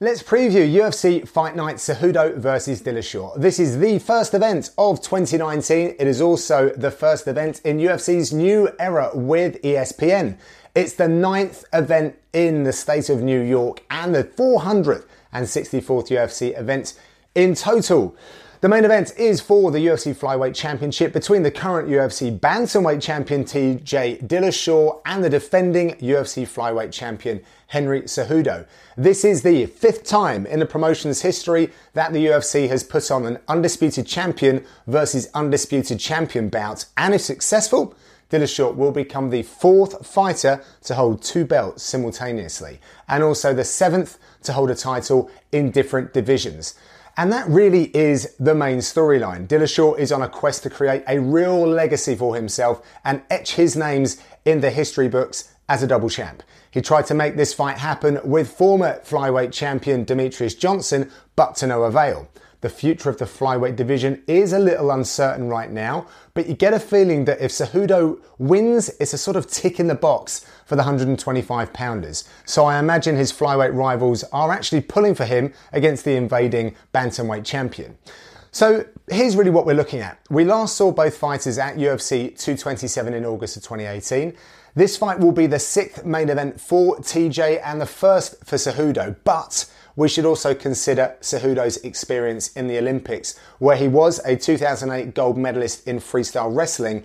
Let's preview UFC Fight Night Cejudo versus Dillashaw. This is the first event of 2019. It is also the first event in UFC's new era with ESPN. It's the ninth event in the state of New York and the 464th UFC event in total. The main event is for the UFC Flyweight Championship between the current UFC Bantamweight Champion TJ Dillashaw and the defending UFC Flyweight Champion Henry Cejudo. This is the fifth time in the promotion's history that the UFC has put on an undisputed champion versus undisputed champion bout, and if successful, Dillashaw will become the fourth fighter to hold two belts simultaneously, and also the seventh to hold a title in different divisions. And that really is the main storyline. Dillashaw is on a quest to create a real legacy for himself and etch his names in the history books as a double champ. He tried to make this fight happen with former flyweight champion Demetrious Johnson, but to no avail. The future of the flyweight division is a little uncertain right now, but you get a feeling that if Cejudo wins, it's a sort of tick in the box for the 125 pounders. So I imagine his flyweight rivals are actually pulling for him against the invading bantamweight champion. So here's really what we're looking at. We last saw both fighters at UFC 227 in August of 2018. This fight will be the sixth main event for TJ and the first for Cejudo, but we should also consider Cejudo's experience in the Olympics, where he was a 2008 gold medalist in freestyle wrestling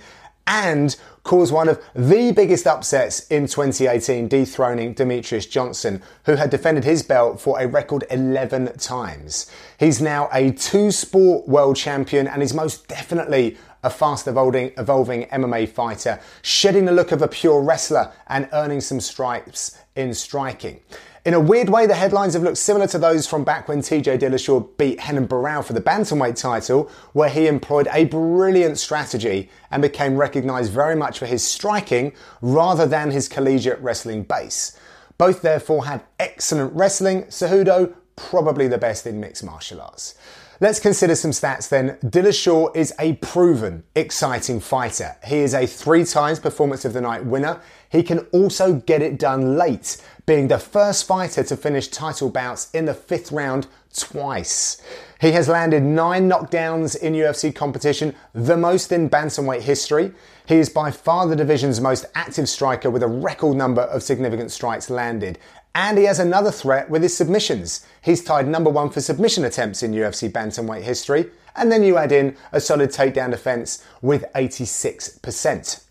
and caused one of the biggest upsets in 2018, dethroning Demetrious Johnson, who had defended his belt for a record 11 times. He's now a two sport world champion and is most definitely a fast evolving, evolving MMA fighter, shedding the look of a pure wrestler and earning some stripes in striking. In a weird way, the headlines have looked similar to those from back when TJ Dillashaw beat Renan Barão for the bantamweight title, where he employed a brilliant strategy and became recognised very much for his striking rather than his collegiate wrestling base. Both therefore have excellent wrestling. Cejudo probably the best in mixed martial arts. Let's consider some stats then. Dillashaw is a proven, exciting fighter. He is a three times performance of the night winner. He can also get it done late, being the first fighter to finish title bouts in the fifth round twice. He has landed nine knockdowns in UFC competition, the most in bantamweight history. He is by far the division's most active striker with a record number of significant strikes landed. And he has another threat with his submissions. He's tied number one for submission attempts in UFC bantamweight history. And then you add in a solid takedown defense with 86%.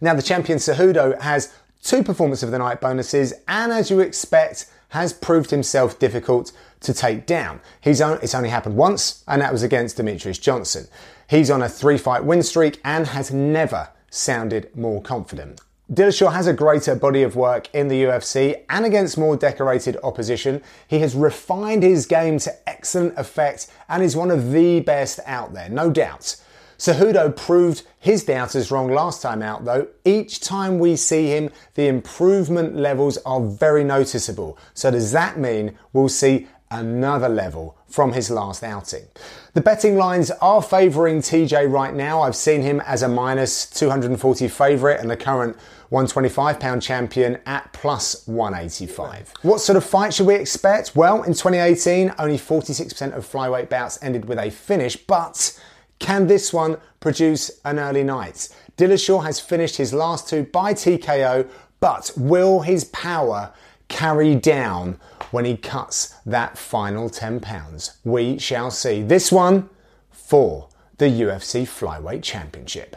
Now, the champion Cejudo has two performance of the night bonuses, and as you expect, has proved himself difficult to take down. He's on, it's only happened once, and that was against Demetrious Johnson. He's on a three fight win streak and has never sounded more confident. Dillashaw has a greater body of work in the UFC and against more decorated opposition. He has refined his game to excellent effect and is one of the best out there, no doubt. Cejudo proved his doubters wrong last time out though. Each time we see him, the improvement levels are very noticeable. So does that mean we'll see another level from his last outing. The betting lines are favouring TJ right now. I've seen him as a minus 240 favourite and the current 125 pound champion at plus 185. What sort of fight should we expect? Well, in 2018, only 46% of flyweight bouts ended with a finish, but can this one produce an early night? Dillashaw has finished his last two by TKO, But will his power carry down when he cuts that final 10 pounds? We shall see. This one for the UFC Flyweight Championship.